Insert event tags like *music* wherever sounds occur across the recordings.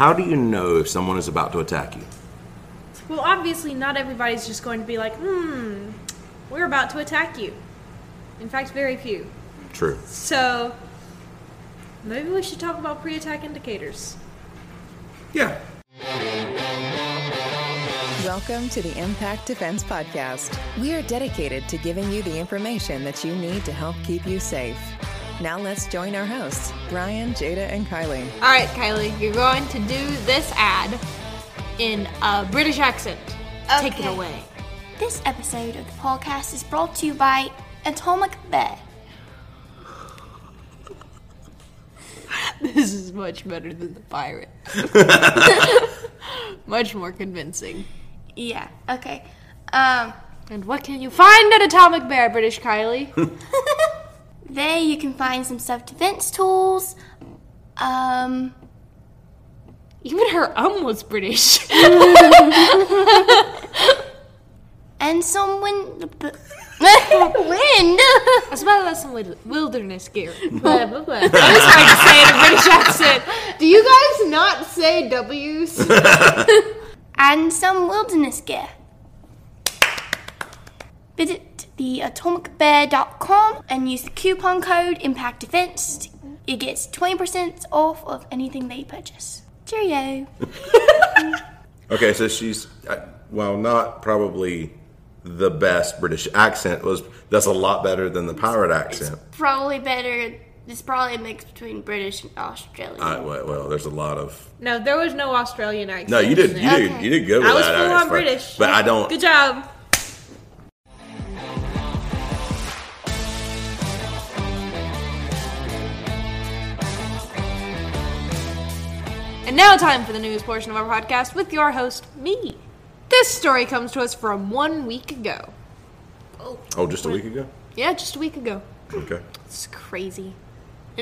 How do you know if someone is about to attack you? Well, obviously, not everybody's just going to be like, hmm, we're about to attack you. In fact, very few. True. So, maybe we should talk about pre attack indicators. Yeah. Welcome to the Impact Defense Podcast. We are dedicated to giving you the information that you need to help keep you safe. Now let's join our hosts, Brian, Jada, and Kylie. All right, Kylie, you're going to do this ad in a British accent. Take it away. This episode of the podcast is brought to you by Atomic Bear. This is much better than the pirate. *laughs* much more convincing. Yeah, okay. Um, And what can you find at Atomic Bear, British Kylie? *laughs* there you can find some self-defense tools. Um, Even her um was British. *laughs* and some wind. wind. *laughs* As well as some wil- wilderness gear. Blah, blah, blah. That was hard to say in a British accent. Do you guys not say W's? *laughs* and some wilderness gear. Visit the atomicbear.com and use the coupon code Impact Defense. It gets 20% off of anything they purchase. Cheerio. *laughs* Okay, so she's uh, well, not probably the best British accent. Was that's a lot better than the pirate accent. Probably better. It's probably a mix between British and Australian. Uh, well, well, there's a lot of No, there was no Australian accent. no. You did, in you there. did, you did good with I was that. full on British. but I don't. Good job. And now, time for the news portion of our podcast with your host, me. This story comes to us from one week ago. Oh, oh just a week ago. Yeah, just a week ago. Okay. It's crazy.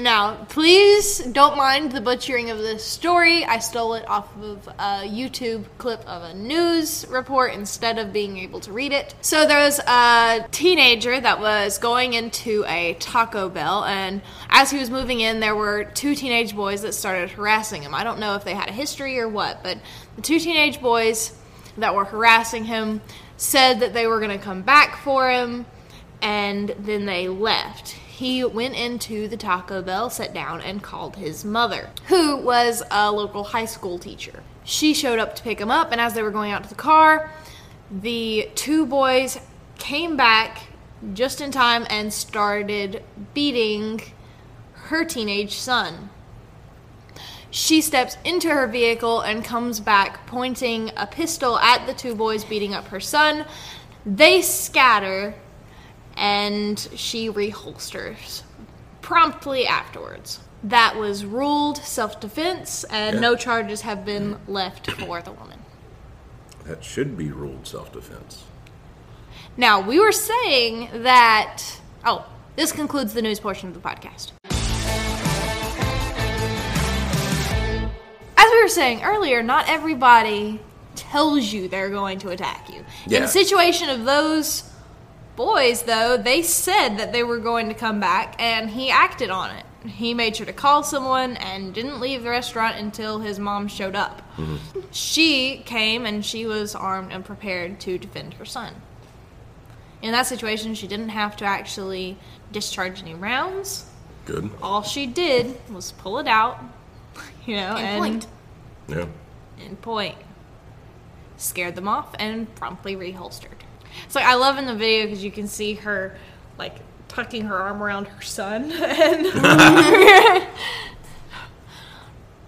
Now, please don't mind the butchering of this story. I stole it off of a YouTube clip of a news report instead of being able to read it. So there was a teenager that was going into a Taco Bell, and as he was moving in, there were two teenage boys that started harassing him. I don't know if they had a history or what, but the two teenage boys that were harassing him said that they were going to come back for him and then they left. He went into the Taco Bell, sat down, and called his mother, who was a local high school teacher. She showed up to pick him up, and as they were going out to the car, the two boys came back just in time and started beating her teenage son. She steps into her vehicle and comes back pointing a pistol at the two boys beating up her son. They scatter and she reholsters promptly afterwards. That was ruled self defense, and Yeah. no charges have been left for the woman. That should be ruled self-defense. Now, we were saying that. Oh, this concludes the news portion of the podcast. As we were saying earlier, not everybody tells you they're going to attack you. In Yeah. the situation of those boys, though, they said that they were going to come back, and he acted on it. He made sure to call someone and didn't leave the restaurant until his mom showed up. Mm-hmm. She came and she was armed and prepared to defend her son. In that situation, she didn't have to actually discharge any rounds. Good. All she did was pull it out, you know, And and point. Yeah. and point. Scared them off and promptly reholstered. So I love in the video because you can see her like tucking her arm around her son *laughs* and *laughs*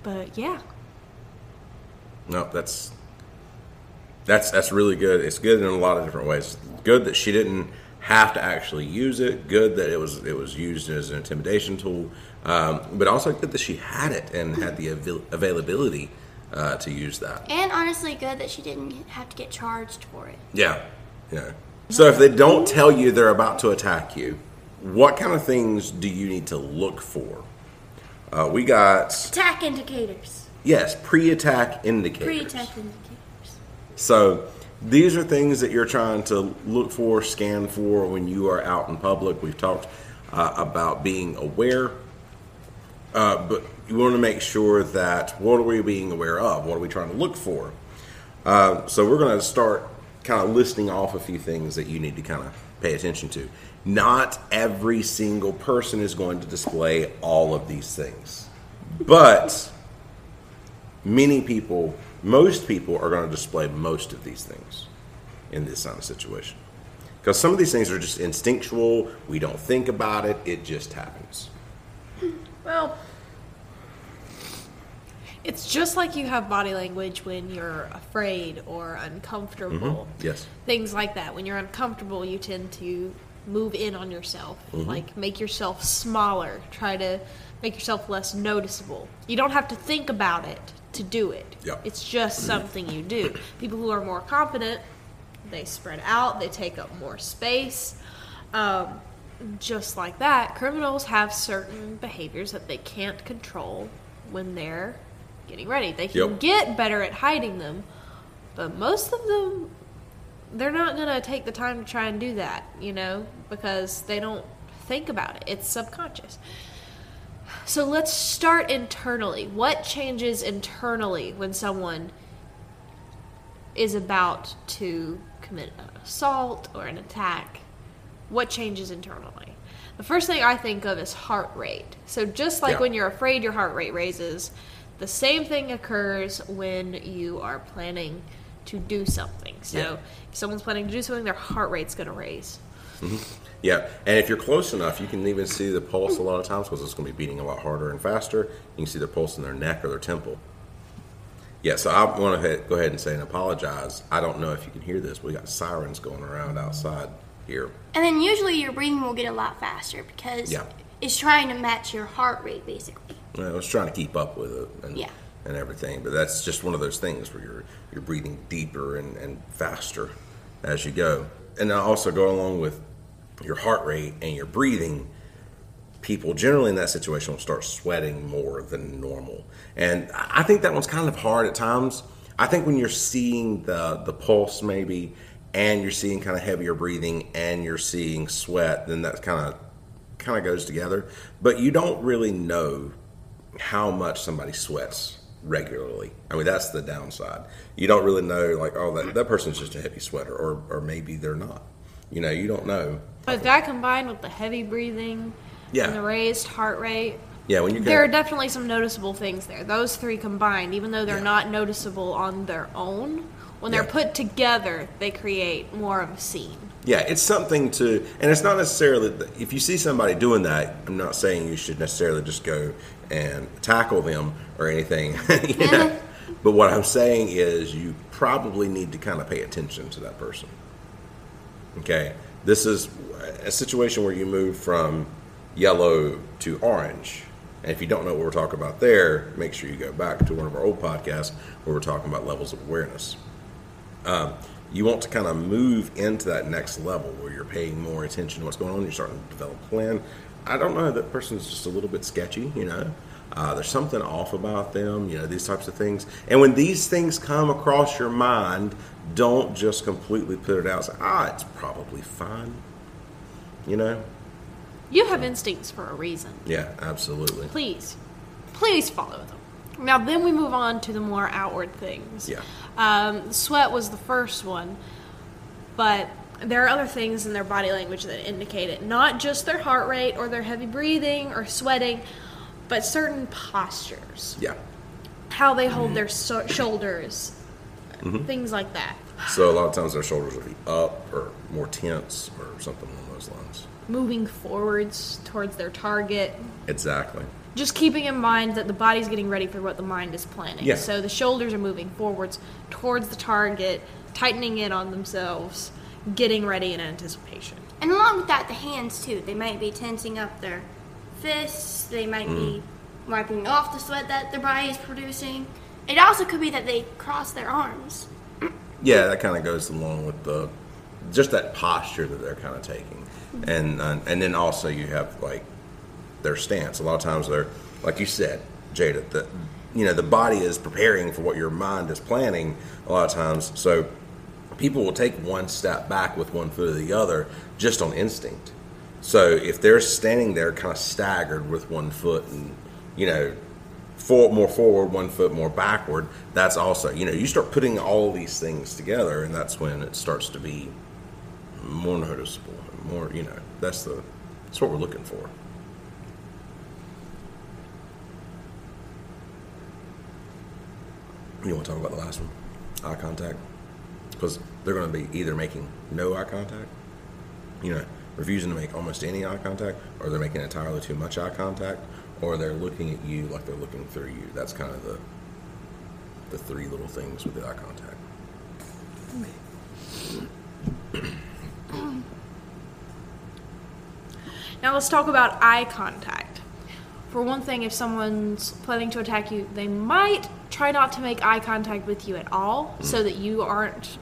But yeah. No, that's that's that's really good. It's good in a lot of different ways. Good that she didn't have to actually use it. Good that it was it was used as an intimidation tool. Um, but also good that she had it and had the avail- availability uh, to use that. And honestly, good that she didn't have to get charged for it. Yeah, yeah. So if they don't tell you they're about to attack you, what kind of things do you need to look for? Uh, we got Attack indicators. yes pre-attack indicators. Pre-attack indicators. So these are things that you're trying to look for, scan for when you are out in public. We've talked uh, about being aware, uh, but you want to make sure that what are we being aware of? What are we trying to look for? Uh, so we're going to start kind of listing off a few things that you need to kind of pay attention to. Not every single person is going to display all of these things, but many people, most people, are going to display most of these things in this kind of situation. Because some of these things are just instinctual. We don't think about it. It just happens. Well, it's just like you have body language when you're afraid or uncomfortable. Yes. Things like that. When you're uncomfortable, you tend to move in on yourself, Mm-hmm. like make yourself smaller, try to make yourself less noticeable. You don't have to think about it to do it. Yep. It's just something you do. People who are more confident, they spread out, they take up more space. Um, just like that, criminals have certain behaviors that they can't control when they're getting ready. They can Yep. get better at hiding them, but most of them, they're not going to take the time to try and do that, you know, because they don't think about it. It's subconscious. So let's start internally. What changes internally when someone is about to commit an assault or an attack? What changes internally? The first thing I think of is heart rate. So just like Yeah. when you're afraid, your heart rate raises. The same thing occurs when you are planning to do something. So Yeah. if someone's planning to do something, their heart rate's going to raise. Mm-hmm. Yeah, and if you're close enough, you can even see the pulse a lot of times because it's going to be beating a lot harder and faster. You can see the pulse in their neck or their temple. Yeah, so I want to go ahead and say and apologize. I don't know if you can hear this. We got sirens going around outside here. And then usually your breathing will get a lot faster because Yeah. it's trying to match your heart rate basically. I was trying to keep up with it and, Yeah. and everything, but that's just one of those things where you're you're breathing deeper and, and faster as you go. And then also go along with your heart rate and your breathing, people generally in that situation will start sweating more than normal. And I I think that one's kind of hard at times. I think when you're seeing the the pulse maybe and you're seeing kind of heavier breathing and you're seeing sweat, then that kind of kind of goes together. But you don't really know how much somebody sweats regularly. I mean, that's the downside. You don't really know, like, oh, that, that person's just a heavy sweater, or, or maybe they're not. You know, you don't know. But that combined with the heavy breathing Yeah. and the raised heart rate, Yeah, when you there are definitely some noticeable things there. Those three combined, even though they're Yeah. not noticeable on their own, when they're put together, they create more of a scene. yeah, it's something to, and it's not necessarily, if you see somebody doing that, I'm not saying you should necessarily just go and tackle them or anything, *laughs* you know. Uh-huh. But what I'm saying is you probably need to kind of pay attention to that person. Okay, this is a situation where you move from yellow to orange. And if you don't know what we're talking about there, make sure you go back to one of our old podcasts where we're talking about levels of awareness. Um, you want to kind of move into that next level where you're paying more attention to what's going on. You're starting to develop a plan. I don't know. That person's just a little bit sketchy, you know. Uh, there's something off about them, you know, these types of things. And when these things come across your mind, don't just completely put it out say, ah, it's probably fine. You know? You have instincts for a reason. Yeah, absolutely. Please, please follow them. Now, then we move on to the more outward things. Yeah. Um, sweat was the first one, but there are other things in their body language that indicate it. Not just their heart rate or their heavy breathing or sweating, but certain postures. Yeah. How they hold their so- shoulders, Mm-hmm. things like that. So a lot of times their shoulders will be up or more tense or something along those lines. Moving forwards towards their target. Exactly. just keeping in mind that the body's getting ready for what the mind is planning. Yeah. So the shoulders are moving forwards towards the target, tightening in on themselves, getting ready in anticipation. And along with that, the hands too. They might be tensing up their fists. They might be mm. wiping off the sweat that their body is producing. It also could be that they cross their arms. Yeah, that kind of goes along with the just that posture that they're kind of taking, and uh, and then also you have like their stance. A lot of times they're like you said, Jada. The you know the body is preparing for what your mind is planning. A lot of times, so people will take one step back with one foot or the other just on instinct. So if they're standing there kind of staggered with one foot and you know four more forward, one foot more backward. That's also you know you start putting all these things together, and that's when it starts to be more noticeable. More you know that's the that's what we're looking for. You want to talk about the last one? Eye contact? Because they're going to be either making no eye contact, you know, refusing to make almost any eye contact, or they're making entirely too much eye contact, or they're looking at you like they're looking through you. That's kind of the the three little things with the eye contact. Now let's talk about eye contact. For one thing, if someone's planning to attack you, they might try not to make eye contact with you at all mm. so that you aren't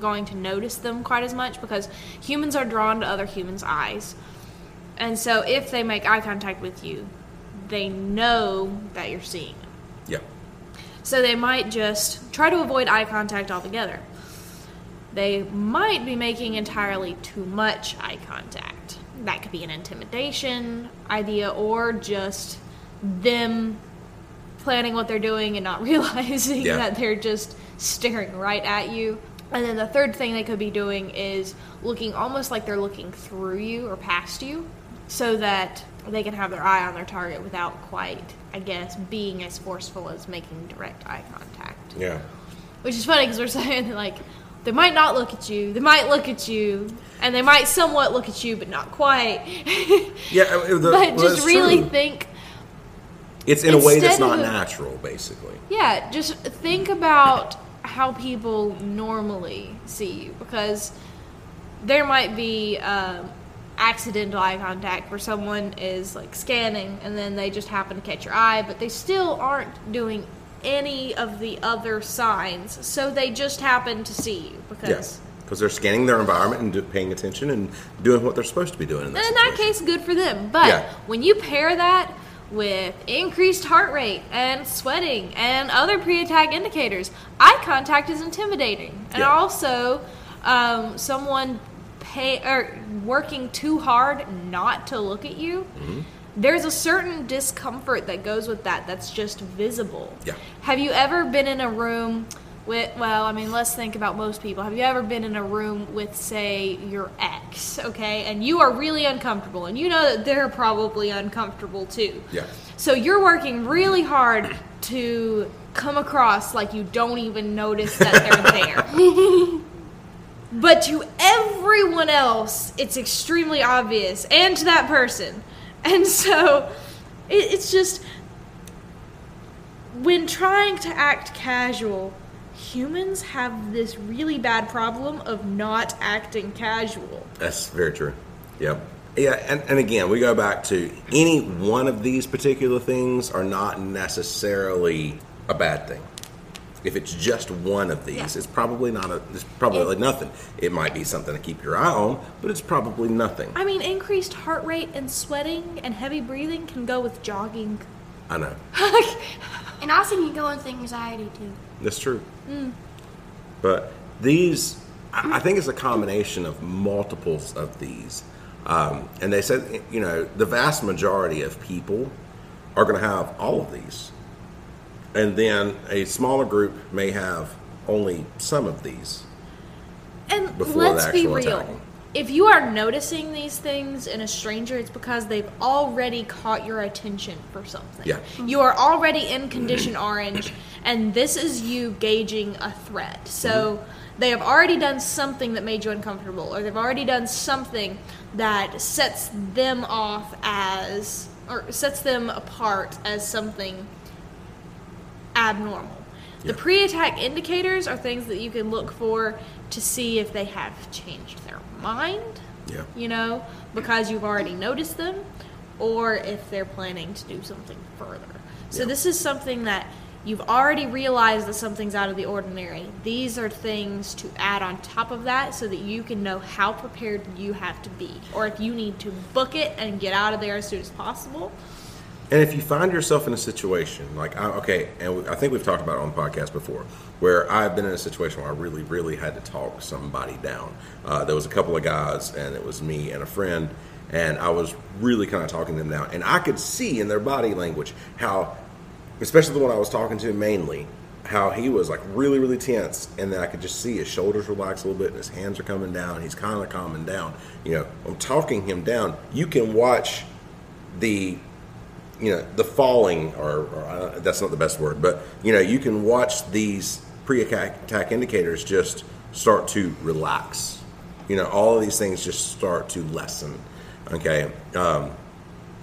going to notice them quite as much because humans are drawn to other humans' eyes. And so if they make eye contact with you, they know that you're seeing them. Yeah. So they might just try to avoid eye contact altogether. They might be making entirely too much eye contact. That could be an intimidation idea or just them planning what they're doing and not *laughs* realizing Yeah. that they're just staring right at you. And then the third thing they could be doing is looking almost like they're looking through you or past you so that they can have their eye on their target without quite, I guess, being as forceful as making direct eye contact. Yeah. Which is funny because we're *laughs* saying like they might not look at you, they might look at you, and they might somewhat look at you, but not quite. *laughs* Yeah. the- but just really true. think, it's in a way that's not of- natural, basically. yeah, just think about how people normally see you because there might be um, accidental eye contact where someone is like scanning and then they just happen to catch your eye, but they still aren't doing any of the other signs, so they just happen to see you because. Yes. Because they're scanning their environment and do, paying attention and doing what they're supposed to be doing in that And in that case, good for them. But Yeah. when you pair that with increased heart rate and sweating and other pre-attack indicators, eye contact is intimidating, and Yeah. also um, someone pay or working too hard not to look at you. Mm-hmm. There's a certain discomfort that goes with that. That's just visible. Yeah. Have you ever been in a room with, well, I mean, let's think about most people. Have you ever been in a room with, say, your ex, okay, and you are really uncomfortable, and you know that they're probably uncomfortable too? Yeah. So you're working really hard to come across like you don't even notice that they're *laughs* there. but to everyone else, it's extremely obvious, and to that person. And so it, it's just when trying to act casual, humans have this really bad problem of not acting casual. That's very true. Yep. Yeah, and, and again, we go back to any one of these particular things are not necessarily a bad thing. If it's just one of these, Yeah. it's probably not a. It's probably It- nothing. It might be something to keep your eye on, but it's probably nothing. I mean, increased heart rate and sweating and heavy breathing can go with jogging. I know *laughs* And also you go with anxiety too. that's true. But these, I I think it's a combination of multiples of these. Um, and they said, you know, the vast majority of people are going to have all of these. And then a smaller group may have only some of these. And let's be real. attacking. If you are noticing these things in a stranger, it's because they've already caught your attention for something. Yeah. You are already in condition *clears throat* orange, and this is you gauging a threat. So Mm-hmm. they have already done something that made you uncomfortable, or they've already done something that sets them off as, or sets them apart as something abnormal. The Yeah. pre attack indicators are things that you can look for to see if they have changed their mind, Yeah. you know, because you've already noticed them, or if they're planning to do something further. So, Yeah. this is something that you've already realized that something's out of the ordinary. These are things to add on top of that so that you can know how prepared you have to be, or if you need to book it and get out of there as soon as possible. And if you find yourself in a situation like, I, okay, and I think we've talked about it on the podcast before, where I've been in a situation where I really, really had to talk somebody down. Uh, there was a couple of guys, and it was me and a friend, and I was really kind of talking them down, and I could see in their body language how especially the one I was talking to mainly, how he was like really, really tense, and then I could just see his shoulders relax a little bit, and his hands are coming down. He's kind of calming down. You know, I'm talking him down. You can watch the, you know, the falling, or, or uh, that's not the best word, but you know, you can watch these pre-attack indicators just start to relax. You know, all of these things just start to lessen. Okay. Um,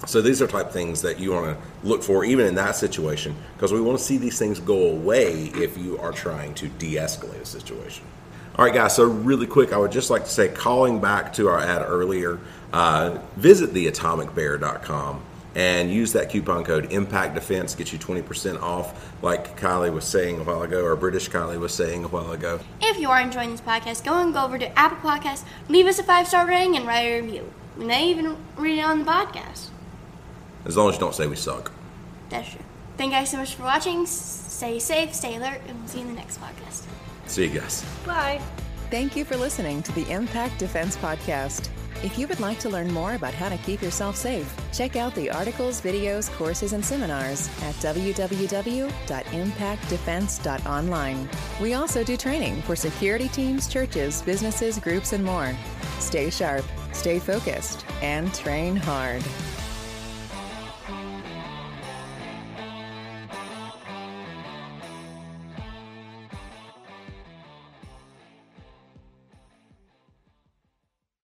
so these are type things that you want to look for even in that situation because we want to see these things go away if you are trying to de-escalate a situation. All right, guys. So really quick, I would just like to say, calling back to our ad earlier, uh, visit theatomicbear.com and use that coupon code Impact Defense. Get you twenty percent off, like Kylie was saying a while ago, or British Kylie was saying a while ago. If you are enjoying this podcast, go and go over to Apple Podcasts, leave us a five star rating, and write a review. We may even read it on the podcast. As long as you don't say we suck. That's true. Thank you guys so much for watching. Stay safe, stay alert, and we'll see you in the next podcast. See you guys. Bye. Thank you for listening to the Impact Defense Podcast. If you would like to learn more about how to keep yourself safe, check out the articles, videos, courses, and seminars at www.impactdefense.online. We also do training for security teams, churches, businesses, groups, and more. Stay sharp, stay focused, and train hard.